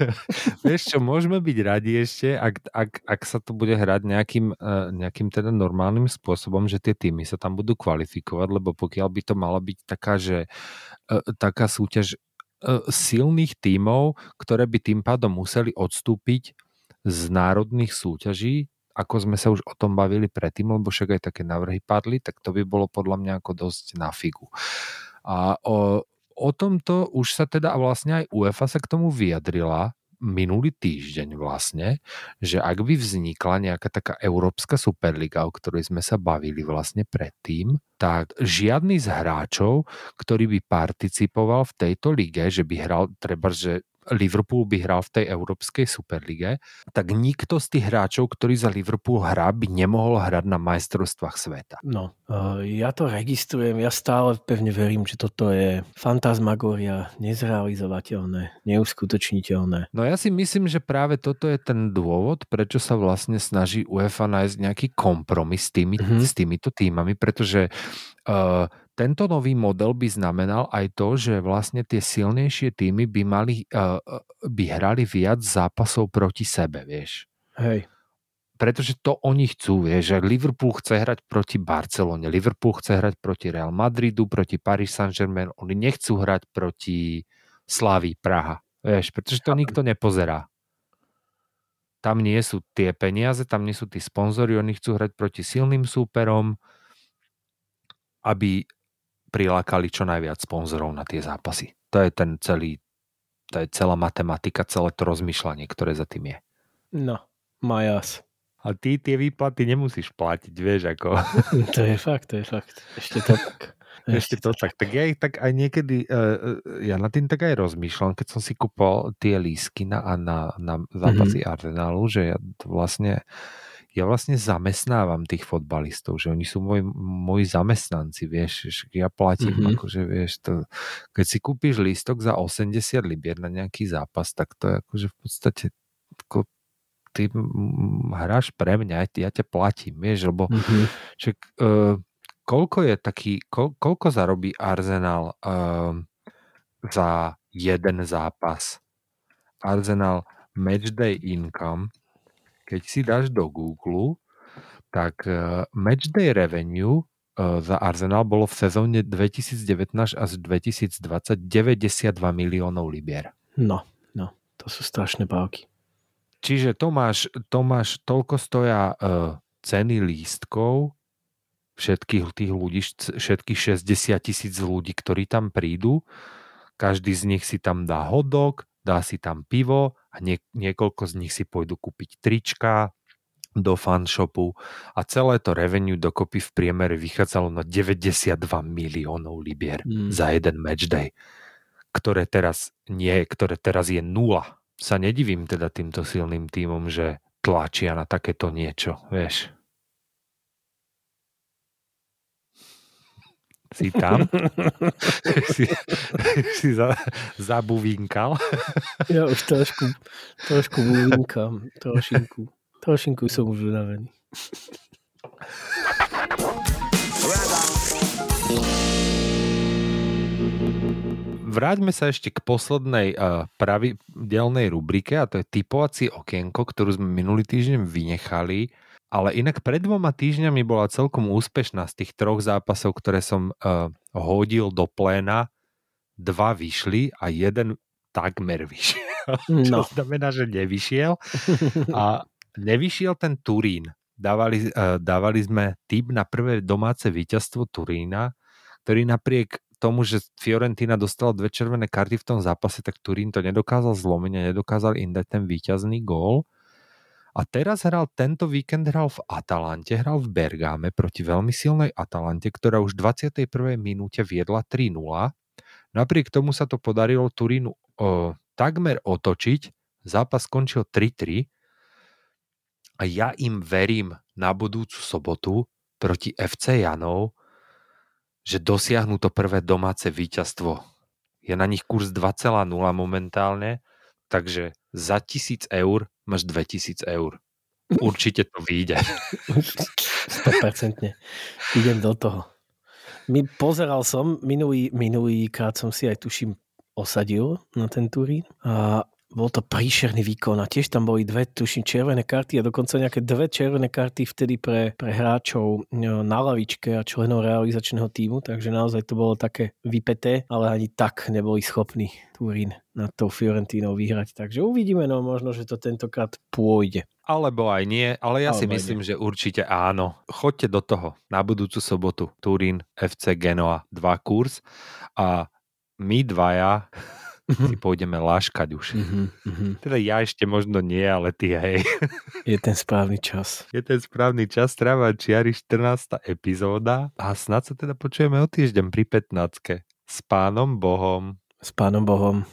*laughs* vieš čo, môžeme byť radi ešte, ak, ak, ak sa to bude hrať nejakým, e, nejakým teda normálnym spôsobom, že tie týmy sa tam budú kvalifikovať, lebo pokiaľ by to mala byť taká, že e, taká súťaž e, silných tímov, ktoré by tým pádom museli odstúpiť z národných súťaží, ako sme sa už o tom bavili predtým, lebo však aj také návrhy padli, tak to by bolo podľa mňa ako dosť na figu. A o, o tomto už sa teda vlastne aj UEFA sa k tomu vyjadrila minulý týždeň vlastne, že ak by vznikla nejaká taká Európska Superliga, o ktorej sme sa bavili vlastne predtým, tak žiadny z hráčov, ktorý by participoval v tejto lige, že by hral treba, že Liverpool by hral v tej Európskej Superlige, tak nikto z tých hráčov, ktorý za Liverpool hrá, by nemohol hrať na majstrovstvách sveta. No, ja to registrujem, ja stále pevne verím, že toto je fantasmagória, nezrealizovateľné, neuskutočniteľné. No ja si myslím, že práve toto je ten dôvod, prečo sa vlastne snaží UEFA nájsť nejaký kompromis s, tými, mm-hmm. s týmito týmami, pretože uh, tento nový model by znamenal aj to, že vlastne tie silnejšie týmy by mali, uh, by hrali viac zápasov proti sebe, vieš. Hej. Pretože to oni chcú, vieš, že Liverpool chce hrať proti Barcelone, Liverpool chce hrať proti Real Madridu, proti Paris Saint-Germain, oni nechcú hrať proti Slavii Praha, vieš, pretože to nikto nepozerá. tam nie sú tie peniaze, tam nie sú tí sponzori, oni chcú hrať proti silným súperom, aby prilákali čo najviac sponzorov na tie zápasy. To je ten celý, to je celá matematika, celé to rozmýšľanie, ktoré za tým je. No, majas. A ty tie výplaty nemusíš platiť, vieš, ako... *laughs* To je fakt, to je fakt. Ešte to tak. *laughs* Ešte to tak. Tak ja ich tak aj niekedy, uh, ja na tým tak aj rozmýšľam, keď som si kúpol tie lísky na, na, na zápasy mm-hmm. Arsenalu, že ja to vlastne ja vlastne zamestnávam tých fotbalistov, že oni sú moji, moji zamestnanci, vieš, že ja platím, mm-hmm. akože vieš, to, keď si kúpiš lístok za 80 libier na nejaký zápas, tak to je akože v podstate ako, ty hráš pre mňa, ja ťa platím, vieš, lebo mm-hmm. čak, uh, koľko je taký, ko, koľko zarobí Arsenal uh, za jeden zápas? Arsenal Matchday Income keď si dáš do Google, tak uh, Matchday Revenue uh, za Arsenal bolo v sezóne 2019 až 2020 92 miliónov libier. No, no, to sú strašné bávky. Čiže to máš, to máš toľko stoja uh, ceny lístkov, všetkých tých ľudí, všetkých 60 tisíc ľudí, ktorí tam prídu, každý z nich si tam dá hodok, dá si tam pivo a nie, niekoľko z nich si pôjdu kúpiť trička do fanshopu a celé to revenue dokopy v priemere vychádzalo na 92 miliónov libier mm. za jeden match day, ktoré teraz nie, ktoré teraz je nula. Sa nedivím teda týmto silným týmom, že tlačia na takéto niečo, vieš. Si tam, *laughs* si, si za, zabuvinkal. ja už trošku, trošku buvinkám, trošinku, trošinku som už unavený. Vráťme sa ešte k poslednej uh, pravidelnej rubrike a to je typovacie okienko, ktorú sme minulý týždeň vynechali ale inak pred dvoma týždňami bola celkom úspešná z tých troch zápasov, ktoré som uh, hodil do pléna. Dva vyšli a jeden takmer vyšiel. *laughs* No. Čo znamená, že nevyšiel. *laughs* A nevyšiel ten Turín. Dávali, uh, dávali sme tip na prvé domáce víťazstvo Turína, ktorý napriek tomu, že Fiorentina dostala dve červené karty v tom zápase, tak Turín to nedokázal zlomiť a nedokázal im dať ten víťazný gól. A teraz hral tento víkend hral v Atalante, hral v Bergáme proti veľmi silnej Atalante, ktorá už v 21. minúte viedla 3-0. Napriek tomu sa to podarilo Turínu o, takmer otočiť. Zápas skončil 3-3 a ja im verím na budúcu sobotu proti FC Janov, že dosiahnu to prvé domáce víťazstvo. Je na nich kurz 2,0 momentálne, takže za 1000 eur máš 2000 eur. Určite to vyjde. *laughs* 100%. Idem do toho. My, pozeral som, minulý, minulý krát som si aj tuším osadil na ten Turín a bol to príšerný výkon a tiež tam boli dve, tuším, červené karty a dokonca nejaké dve červené karty vtedy pre, pre hráčov no, na lavičke a členov realizačného týmu, takže naozaj to bolo také vypeté, ale ani tak neboli schopní Turín nad tou Fiorentínou vyhrať. Takže uvidíme, no možno, že to tentokrát pôjde. Alebo aj nie, ale ja Alebo si myslím, nie. že určite áno. Choďte do toho na budúcu sobotu. Turín, FC Genoa, dva kurz a my dvaja Mhm. si pôjdeme laškať už. Mhm, mhm. Teda ja ešte možno nie, ale ty hej. Je ten správny čas. Je ten správny čas, tráva čiari 14. epizóda a snad sa teda počujeme o týždeň pri 15. S pánom Bohom. S pánom Bohom.